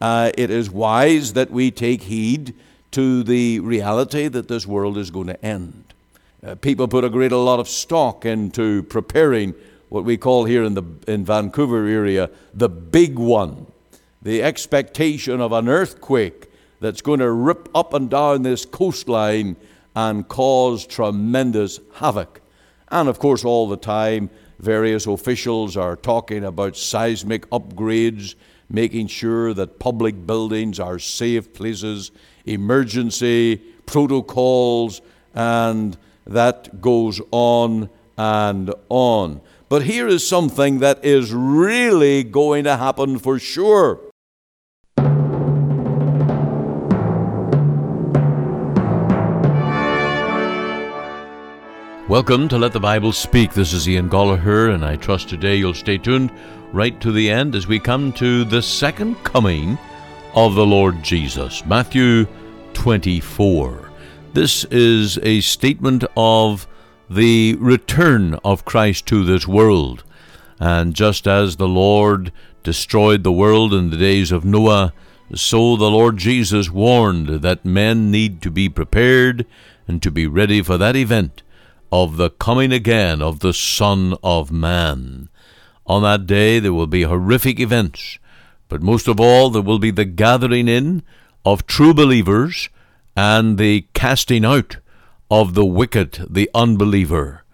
uh, it is wise that we take heed to the reality that this world is going to end. Uh, people put a great a lot of stock into preparing what we call here in the in Vancouver area the big one, the expectation of an earthquake that's going to rip up and down this coastline and cause tremendous havoc. And of course, all the time, various officials are talking about seismic upgrades, making sure that public buildings are safe places, emergency protocols, and that goes on and on. But here is something that is really going to happen for sure. Welcome to Let the Bible Speak. This is Ian Goligher, and I trust today you'll stay tuned right to the end as we come to the second coming of the Lord Jesus. Matthew 24. This is a statement of the return of Christ to this world. And just as the Lord destroyed the world in the days of Noah, so the Lord Jesus warned that men need to be prepared and to be ready for that event of the coming again of the Son of Man. On that day there will be horrific events, but most of all there will be the gathering in of true believers and the casting out of the wicked, the unbeliever.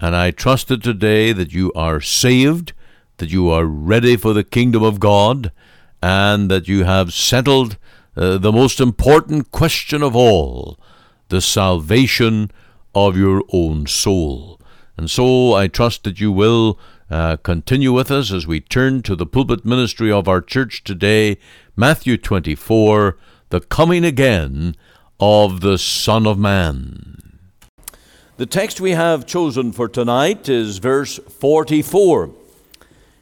And I trust that today that you are saved, that you are ready for the kingdom of God, and that you have settled uh, the most important question of all the salvation of your own soul. And so I trust that you will uh, continue with us as we turn to the pulpit ministry of our church today, Matthew 24, the coming again of the Son of Man. The text we have chosen for tonight is verse 44.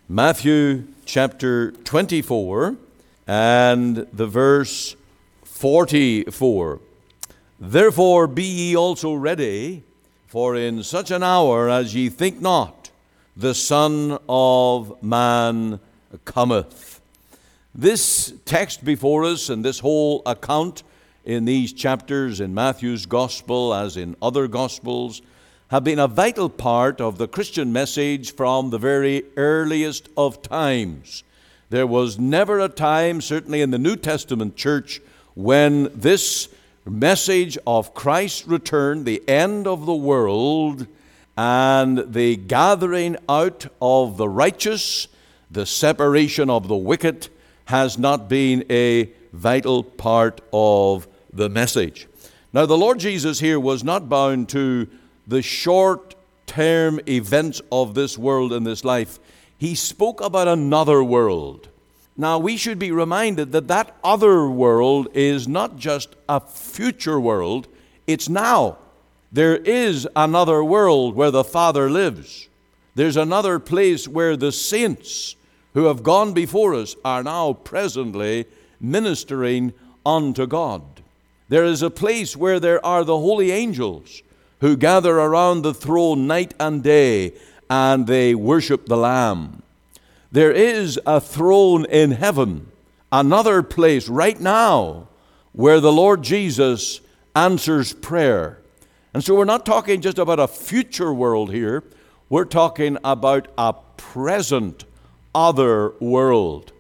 Matthew chapter 24 and the verse 44. Therefore be ye also ready, for in such an hour as ye think not, the Son of Man cometh. This text before us and this whole account in these chapters in Matthew's Gospel, as in other Gospels, have been a vital part of the Christian message from the very earliest of times. There was never a time, certainly in the New Testament church, when this message of Christ's return, the end of the world, and the gathering out of the righteous, the separation of the wicked, has not been a vital part of the message. Now, the Lord Jesus here was not bound to the short term events of this world and this life. He spoke about another world. Now, we should be reminded that that other world is not just a future world, it's now. There is another world where the Father lives. There's another place where the saints who have gone before us are now presently ministering unto God. There is a place where there are the holy angels who gather around the throne night and day and they worship the Lamb. There is a throne in heaven, another place right now where the Lord Jesus answers prayer. And so we're not talking just about a future world here, we're talking about a present other world.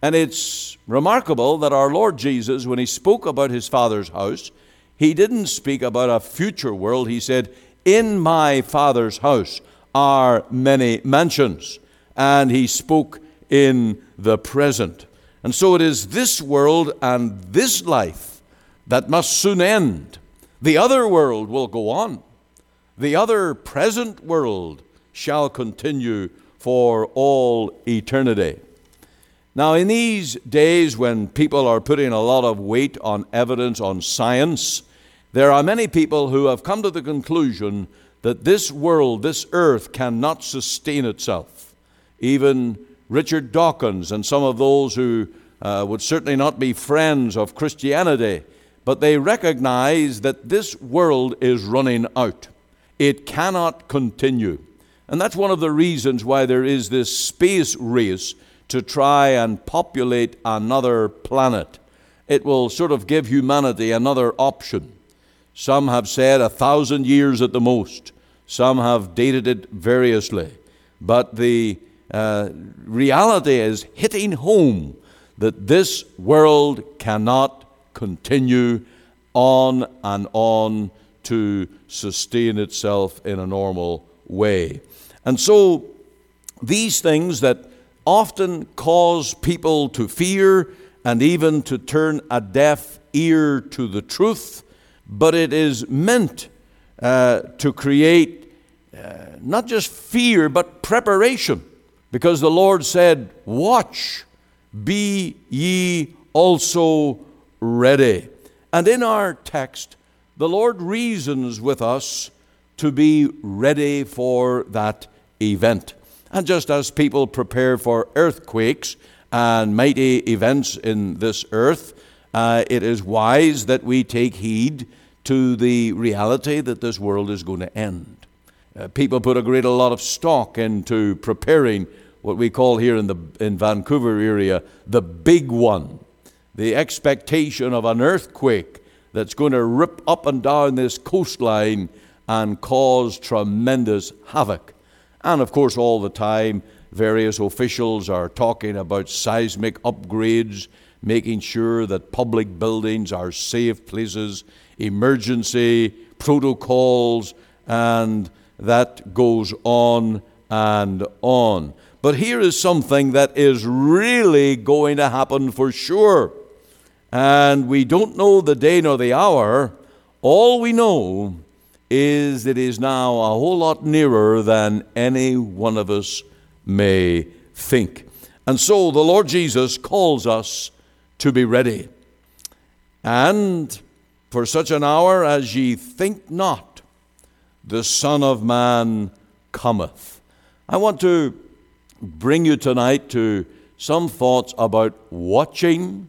And it's remarkable that our Lord Jesus, when he spoke about his Father's house, he didn't speak about a future world. He said, In my Father's house are many mansions and he spoke in the present. And so it is this world and this life that must soon end. The other world will go on. The other present world shall continue for all eternity. Now, in these days when people are putting a lot of weight on evidence, on science, there are many people who have come to the conclusion that this world, this earth, cannot sustain itself even Richard Dawkins and some of those who uh, would certainly not be friends of Christianity, but they recognize that this world is running out. It cannot continue. And that's one of the reasons why there is this space race to try and populate another planet. It will sort of give humanity another option. Some have said a thousand years at the most, some have dated it variously. But the uh, reality is hitting home that this world cannot continue on and on to sustain itself in a normal way. And so, these things that often cause people to fear and even to turn a deaf ear to the truth, but it is meant uh, to create uh, not just fear, but preparation. Because the Lord said, Watch, be ye also ready. And in our text, the Lord reasons with us to be ready for that event. And just as people prepare for earthquakes and mighty events in this earth, uh, it is wise that we take heed to the reality that this world is going to end. Uh, people put a great a lot of stock into preparing what we call here in the in Vancouver area the big one, the expectation of an earthquake that's going to rip up and down this coastline and cause tremendous havoc. And of course, all the time, various officials are talking about seismic upgrades, making sure that public buildings are safe places, emergency protocols, and that goes on and on. But here is something that is really going to happen for sure. And we don't know the day nor the hour. All we know is it is now a whole lot nearer than any one of us may think. And so the Lord Jesus calls us to be ready. And for such an hour as ye think not, the Son of Man cometh. I want to bring you tonight to some thoughts about watching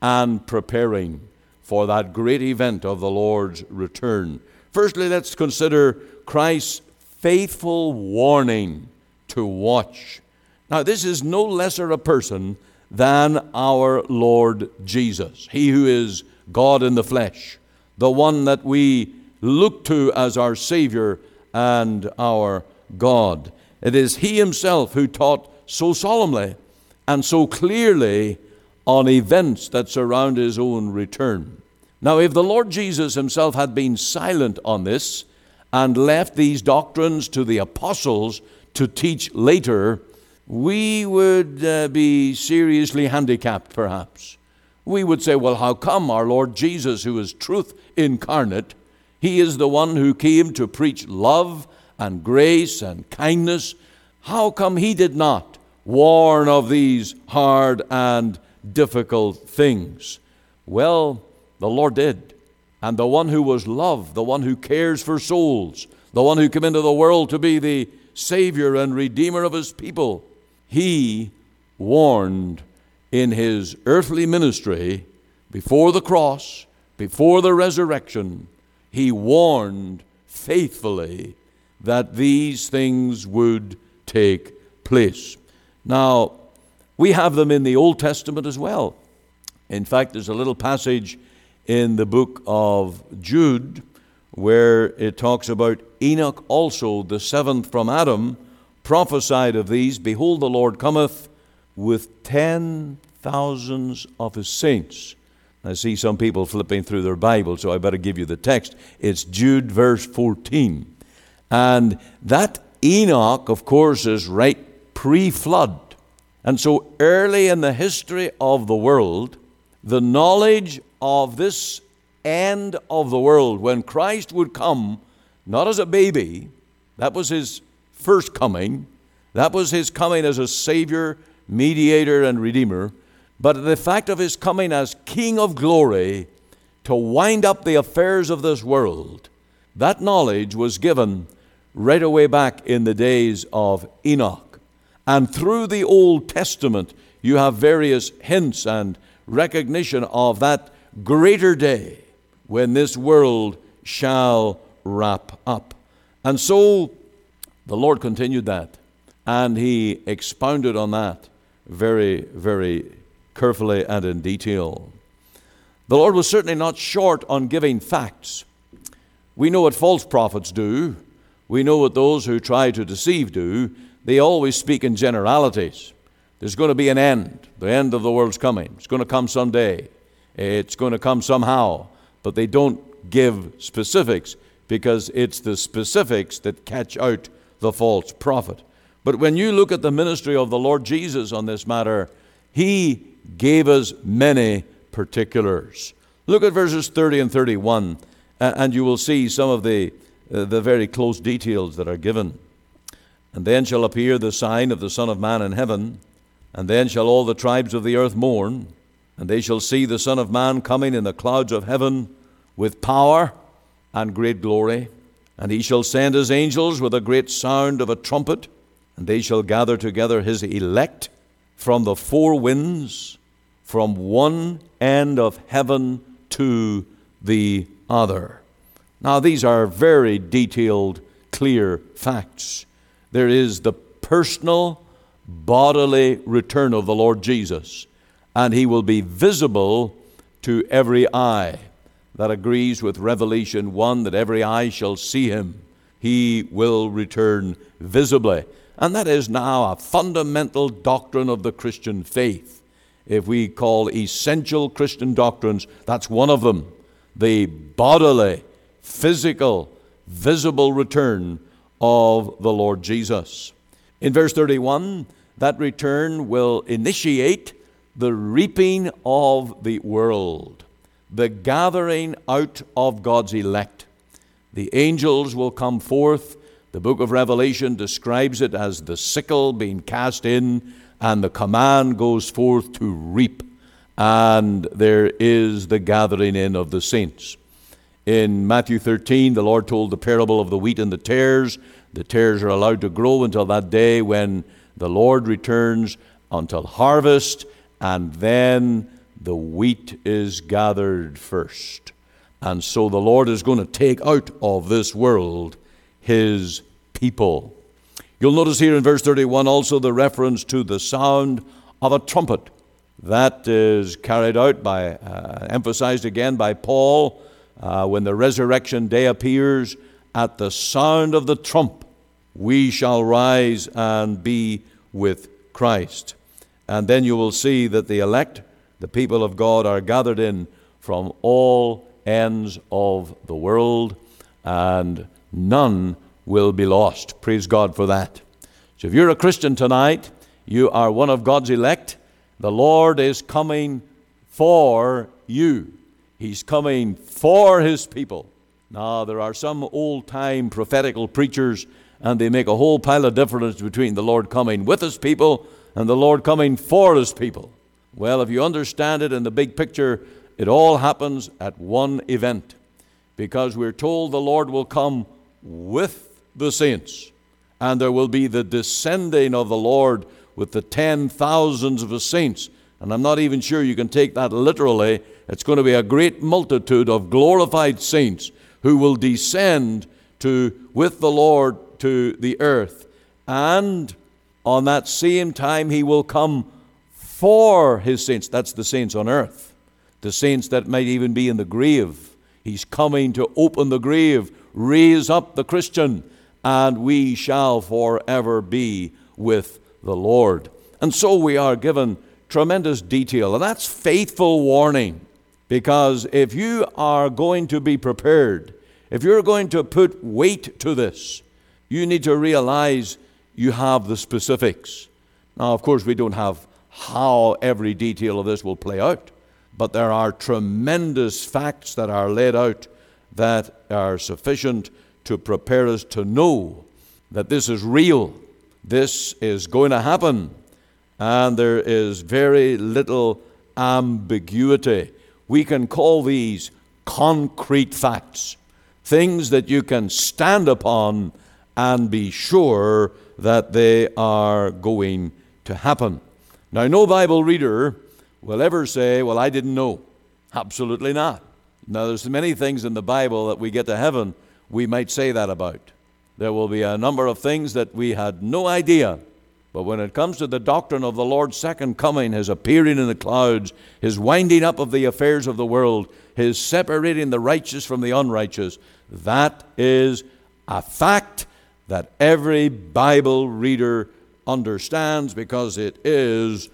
and preparing for that great event of the Lord's return. Firstly, let's consider Christ's faithful warning to watch. Now, this is no lesser a person than our Lord Jesus, He who is God in the flesh, the one that we look to as our Savior and our God. It is He Himself who taught so solemnly and so clearly on events that surround His own return. Now, if the Lord Jesus himself had been silent on this and left these doctrines to the apostles to teach later, we would uh, be seriously handicapped, perhaps. We would say, well, how come our Lord Jesus, who is truth incarnate, he is the one who came to preach love and grace and kindness. How come he did not warn of these hard and difficult things? Well, the Lord did. And the one who was love, the one who cares for souls, the one who came into the world to be the Savior and Redeemer of his people, he warned in his earthly ministry before the cross, before the resurrection, he warned faithfully that these things would take place. Now, we have them in the Old Testament as well. In fact, there's a little passage in the book of Jude, where it talks about Enoch also, the seventh from Adam, prophesied of these Behold, the Lord cometh with ten thousands of his saints. I see some people flipping through their Bible, so I better give you the text. It's Jude, verse 14. And that Enoch, of course, is right pre flood. And so early in the history of the world, the knowledge of this end of the world, when Christ would come, not as a baby, that was his first coming, that was his coming as a Savior, mediator, and Redeemer, but the fact of his coming as King of glory to wind up the affairs of this world, that knowledge was given right away back in the days of Enoch. And through the Old Testament, you have various hints and recognition of that greater day when this world shall wrap up. And so the Lord continued that, and He expounded on that very, very carefully and in detail. The Lord was certainly not short on giving facts. We know what false prophets do. We know what those who try to deceive do. They always speak in generalities. There's going to be an end. The end of the world's coming. It's going to come someday. It's going to come somehow. But they don't give specifics because it's the specifics that catch out the false prophet. But when you look at the ministry of the Lord Jesus on this matter, he gave us many particulars. Look at verses 30 and 31, and you will see some of the, uh, the very close details that are given. And then shall appear the sign of the Son of Man in heaven, and then shall all the tribes of the earth mourn, and they shall see the Son of Man coming in the clouds of heaven with power and great glory. And he shall send his angels with a great sound of a trumpet, and they shall gather together his elect from the four winds, from one end of heaven to the other. Now, these are very detailed, clear facts. There is the personal, bodily return of the Lord Jesus, and he will be visible to every eye. That agrees with Revelation 1 that every eye shall see him. He will return visibly. And that is now a fundamental doctrine of the Christian faith. If we call essential Christian doctrines, that's one of them the bodily, physical, visible return of the Lord Jesus. In verse 31, that return will initiate the reaping of the world, the gathering out of God's elect. The angels will come forth the book of Revelation describes it as the sickle being cast in, and the command goes forth to reap. And there is the gathering in of the saints. In Matthew 13, the Lord told the parable of the wheat and the tares. The tares are allowed to grow until that day when the Lord returns until harvest, and then the wheat is gathered first. And so the Lord is going to take out of this world his people. You'll notice here in verse 31 also the reference to the sound of a trumpet. That is carried out by, uh, emphasized again by Paul uh, when the resurrection day appears. At the sound of the trump, we shall rise and be with Christ. And then you will see that the elect, the people of God, are gathered in from all ends of the world, and none will be lost. Praise God for that. So if you're a Christian tonight, you are one of God's elect. The Lord is coming for you. He's coming for His people. Now, there are some old time prophetical preachers, and they make a whole pile of difference between the Lord coming with His people and the Lord coming for His people. Well, if you understand it in the big picture, it all happens at one event because we're told the Lord will come with the saints. And there will be the descending of the Lord with the ten thousands of the saints. And I'm not even sure you can take that literally. It's going to be a great multitude of glorified saints who will descend to with the Lord to the earth. And on that same time he will come for his saints. That's the saints on earth. The saints that might even be in the grave. He's coming to open the grave, raise up the Christian and we shall forever be with the Lord. And so we are given tremendous detail, and that's faithful warning. Because if you are going to be prepared, if you're going to put weight to this, you need to realize you have the specifics. Now, of course, we don't have how every detail of this will play out, but there are tremendous facts that are laid out that are sufficient to prepare us to know that this is real, this is going to happen, and there is very little ambiguity. We can call these concrete facts, things that you can stand upon and be sure that they are going to happen. Now, no Bible reader will ever say, Well, I didn't know. Absolutely not. Now, there's many things in the Bible that we get to heaven we might say that about. There will be a number of things that we had no idea But when it comes to the doctrine of the Lord's second coming, his appearing in the clouds, his winding up of the affairs of the world, his separating the righteous from the unrighteous, that is a fact that every Bible reader understands because it is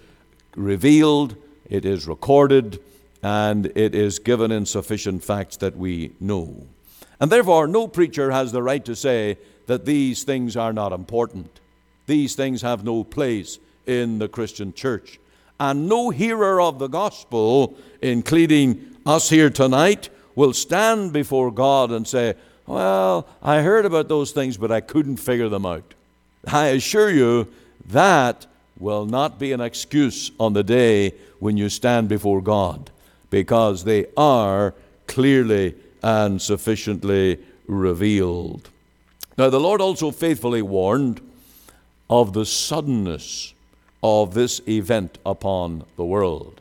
revealed, it is recorded, and it is given in sufficient facts that we know. And therefore, no preacher has the right to say that these things are not important. These things have no place in the Christian church. And no hearer of the gospel, including us here tonight, will stand before God and say, Well, I heard about those things, but I couldn't figure them out. I assure you that will not be an excuse on the day when you stand before God, because they are clearly and sufficiently revealed. Now, the Lord also faithfully warned of the suddenness of this event upon the world.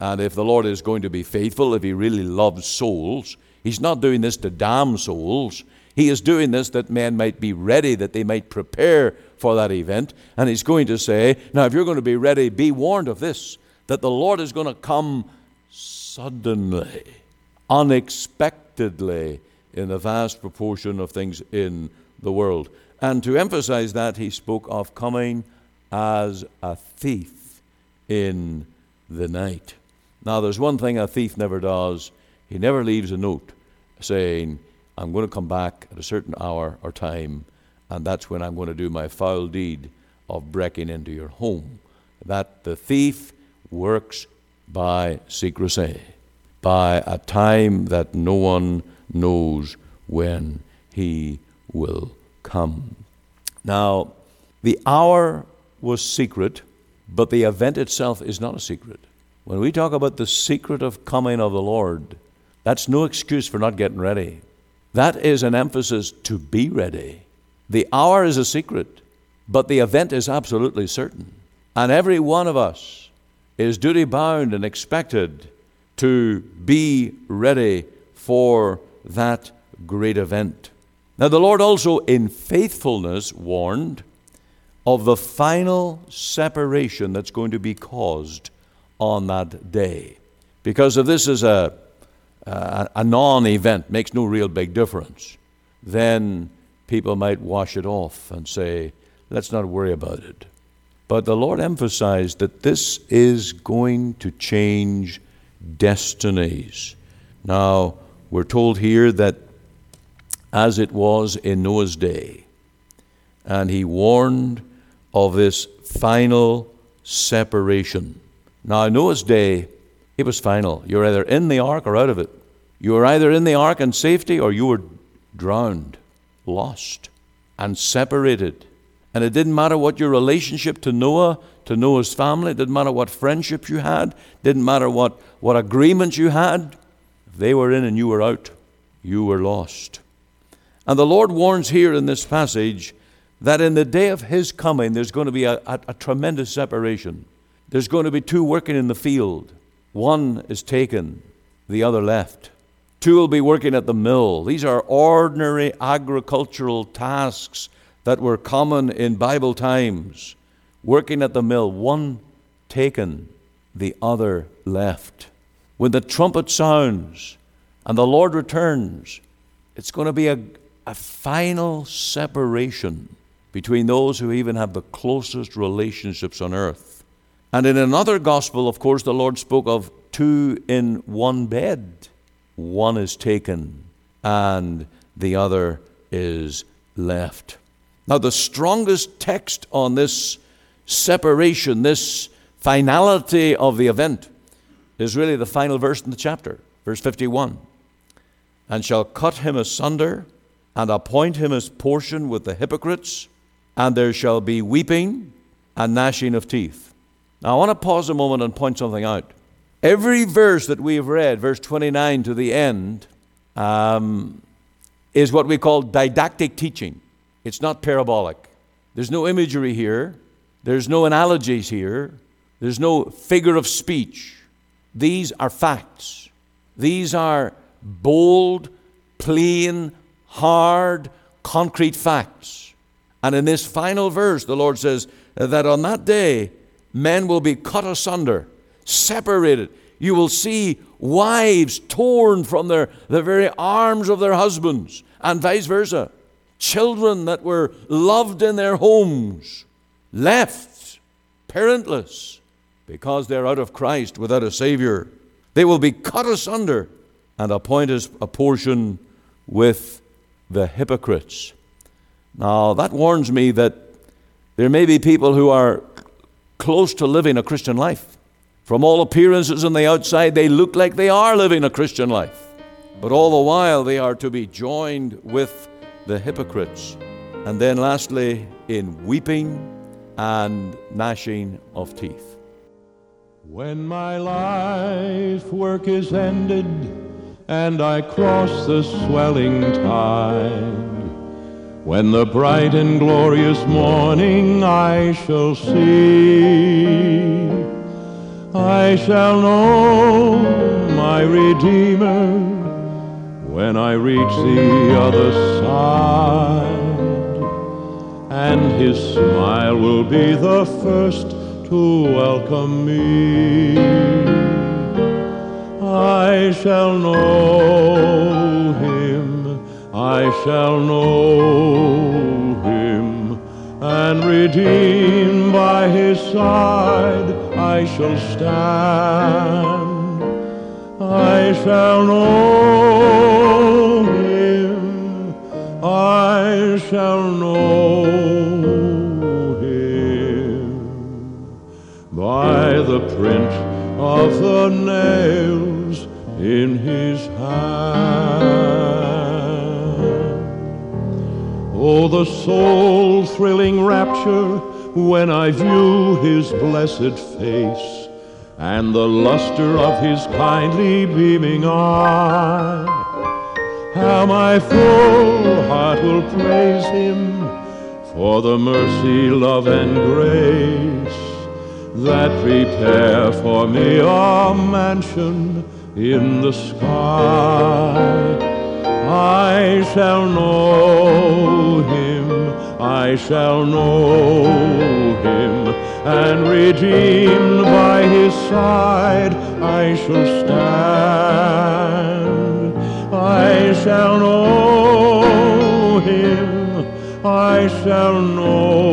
And if the Lord is going to be faithful, if He really loves souls, He's not doing this to damn souls. He is doing this that men might be ready, that they might prepare for that event. And He's going to say, Now, if you're going to be ready, be warned of this, that the Lord is going to come suddenly, unexpectedly, in a vast proportion of things in the world. And to emphasize that, he spoke of coming as a thief in the night. Now, there's one thing a thief never does he never leaves a note saying, I'm going to come back at a certain hour or time, and that's when I'm going to do my foul deed of breaking into your home. That the thief works by secrecy, by a time that no one knows when he will come. Now, the hour was secret, but the event itself is not a secret. When we talk about the secret of coming of the Lord, that's no excuse for not getting ready. That is an emphasis to be ready. The hour is a secret, but the event is absolutely certain. And every one of us is duty bound and expected to be ready for that great event. Now, the Lord also, in faithfulness, warned of the final separation that's going to be caused on that day. Because if this is a, Uh, a, a non event, makes no real big difference, then people might wash it off and say, let's not worry about it. But the Lord emphasized that this is going to change destinies. Now, we're told here that as it was in Noah's day. And he warned of this final separation. Now, in Noah's day, it was final. You're either in the ark or out of it. You were either in the ark in safety or you were drowned, lost, and separated. And it didn't matter what your relationship to Noah, to Noah's family, it didn't matter what friendships you had, didn't matter what, what agreements you had. If they were in and you were out. You were lost. And the Lord warns here in this passage that in the day of His coming, there's going to be a, a, a tremendous separation. There's going to be two working in the field. One is taken, the other left. Two will be working at the mill. These are ordinary agricultural tasks that were common in Bible times. Working at the mill, one taken, the other left. When the trumpet sounds and the Lord returns, it's going to be a, a final separation between those who even have the closest relationships on earth. And in another gospel, of course, the Lord spoke of two in one bed. One is taken and the other is left. Now, the strongest text on this separation, this finality of the event, is really the final verse in the chapter, verse 51. And shall cut him asunder and appoint him his portion with the hypocrites, and there shall be weeping and gnashing of teeth. Now, I want to pause a moment and point something out. Every verse that we have read, verse 29 to the end, um, is what we call didactic teaching. It's not parabolic. There's no imagery here, there's no analogies here, there's no figure of speech. These are facts. These are bold, plain, hard, concrete facts. And in this final verse, the Lord says, that on that day men will be cut asunder, separated. You will see wives torn from their, the very arms of their husbands, and vice versa. Children that were loved in their homes, left parentless, because they're out of Christ without a Savior. They will be cut asunder and appointed a portion with the hypocrites. Now, that warns me that there may be people who are close to living a Christian life. From all appearances on the outside, they look like they are living a Christian life. But all the while, they are to be joined with the hypocrites. And then, lastly, in weeping and gnashing of teeth. When my life work is ended and I cross the swelling tide, when the bright and glorious morning I shall see, I shall know my Redeemer when I reach the other side, and his smile will be the first to welcome me. I shall know him, I shall know him, and redeemed by his side I shall stand. I shall know him, I shall know him by the print of the nails in his hand. Oh, the soul thrilling rapture when I view his blessed face and the luster of his kindly beaming eye. How my full heart will praise him for the mercy, love, and grace that prepare for me a mansion in the sky. I shall know him, I shall know him, and redeemed by his side I shall stand. I shall know him, I shall know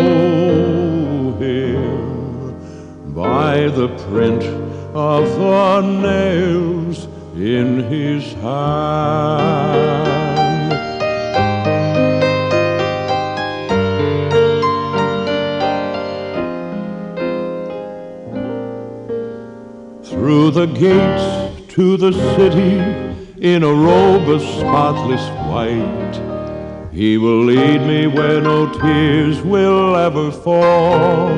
him by the print of the nails in his hand. Through the gates to the city in a robe of spotless white. He will lead me where no tears will ever fall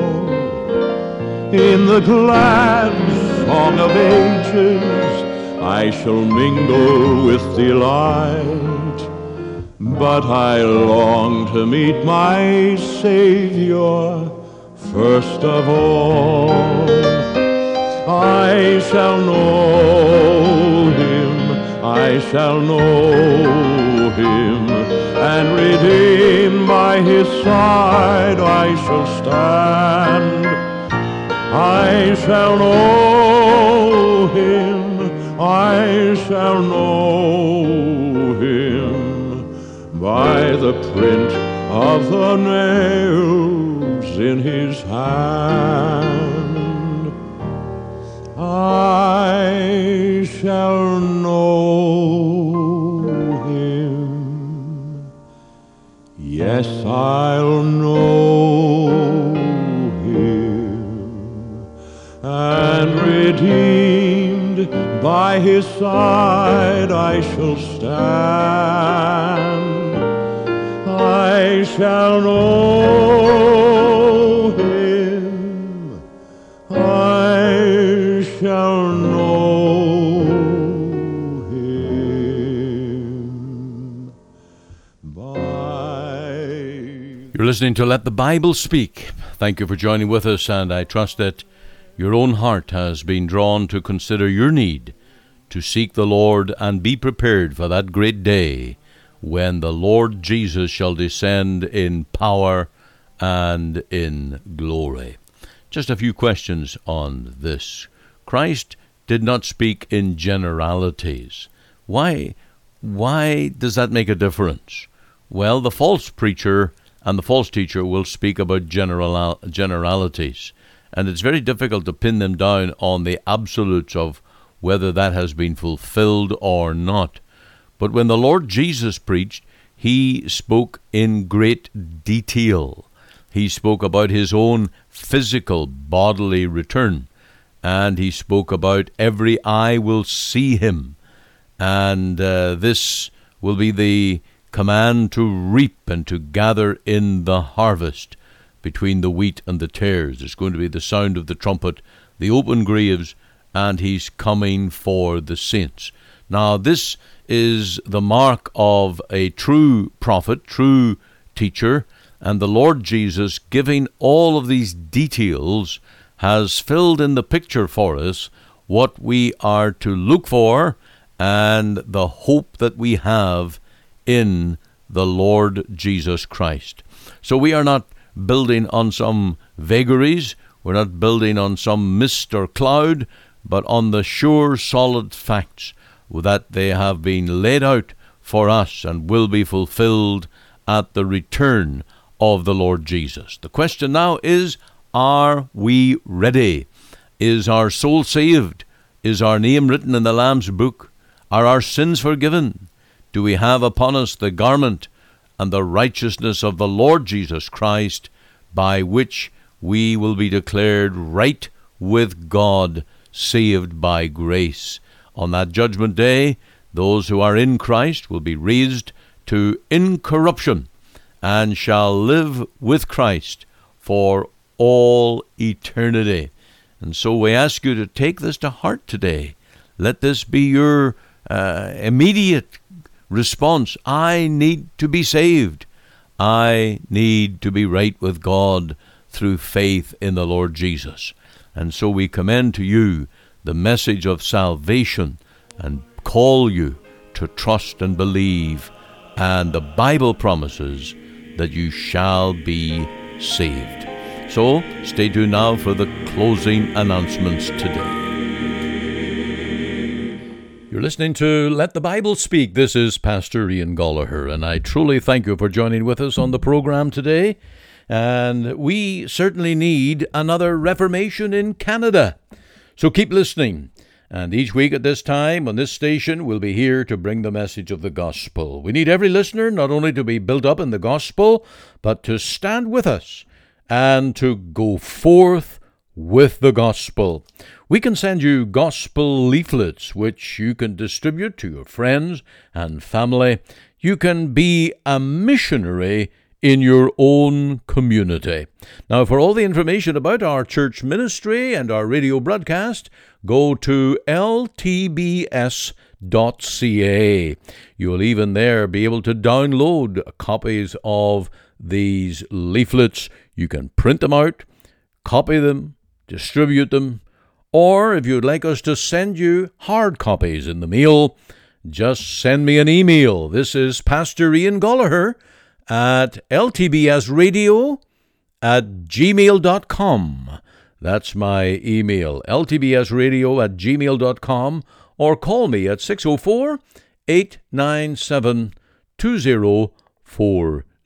in the glad song of ages I shall mingle with delight. But I long to meet my Savior first of all. I shall know him, I shall know him, and redeemed by his side I shall stand. I shall know him, I shall know him by the print of the nails in his hand. I shall know him, yes, I'll by his side I shall stand. I shall know him. I shall know him. By You're listening to Let the Bible Speak. Thank you for joining with us, and I trust that your own heart has been drawn to consider your need to seek the Lord and be prepared for that great day when the Lord Jesus shall descend in power and in glory. Just a few questions on this. Christ did not speak in generalities. Why why does that make a difference? Well, the false preacher and the false teacher will speak about general, generalities, and it's very difficult to pin them down on the absolutes of whether that has been fulfilled or not. But when the Lord Jesus preached, he spoke in great detail. He spoke about his own physical bodily return, and he spoke about every eye will see him. And uh, this will be the command to reap and to gather in the harvest between the wheat and the tares. There's going to be the sound of the trumpet, the open graves, and he's coming for the saints. Now, this is the mark of a true prophet, true teacher, and the Lord Jesus, giving all of these details, has filled in the picture for us what we are to look for and the hope that we have in the Lord Jesus Christ. So we are not building on some vagaries, we're not building on some mist or cloud, but on the sure, solid facts that they have been laid out for us and will be fulfilled at the return of the Lord Jesus. The question now is are we ready? Is our soul saved? Is our name written in the Lamb's book? Are our sins forgiven? do we have upon us the garment and the righteousness of the Lord Jesus Christ, by which we will be declared right with God, saved by grace. On that judgment day, those who are in Christ will be raised to incorruption and shall live with Christ for all eternity. And so we ask you to take this to heart today. Let this be your uh, immediate response I need to be saved. I need to be right with God through faith in the Lord Jesus. And so we commend to you the message of salvation and call you to trust and believe. And the Bible promises that you shall be saved. So stay tuned now for the closing announcements today. You're listening to Let the Bible Speak. This is Pastor Ian Goligher, and I truly thank you for joining with us on the program today. And we certainly need another Reformation in Canada. So keep listening. And each week at this time on this station, we'll be here to bring the message of the gospel. We need every listener not only to be built up in the gospel, but to stand with us and to go forth with the gospel. We can send you gospel leaflets, which you can distribute to your friends and family. You can be a missionary in your own community. Now, for all the information about our church ministry and our radio broadcast, go to ltbs.ca. You'll even there be able to download copies of these leaflets. You can print them out, copy them, distribute them, or if you'd like us to send you hard copies in the mail, just send me an email. This is Pastor Ian Goligher at ltbsradio at gmail.com. That's my email, ltbsradio at gmail.com, or call me at 604 897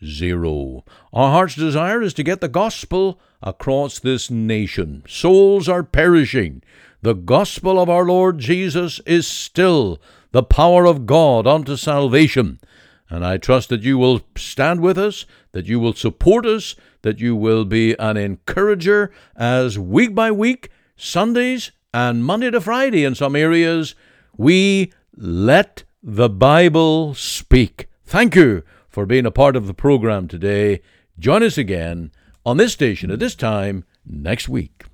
2040. Our heart's desire is to get the gospel across this nation. Souls are perishing. The gospel of our Lord Jesus is still the power of God unto salvation. And I trust that you will stand with us, that you will support us, that you will be an encourager as week by week, Sundays and Monday to Friday in some areas, we let the Bible speak. Thank you for being a part of the program today. Join us again on this station at this time next week.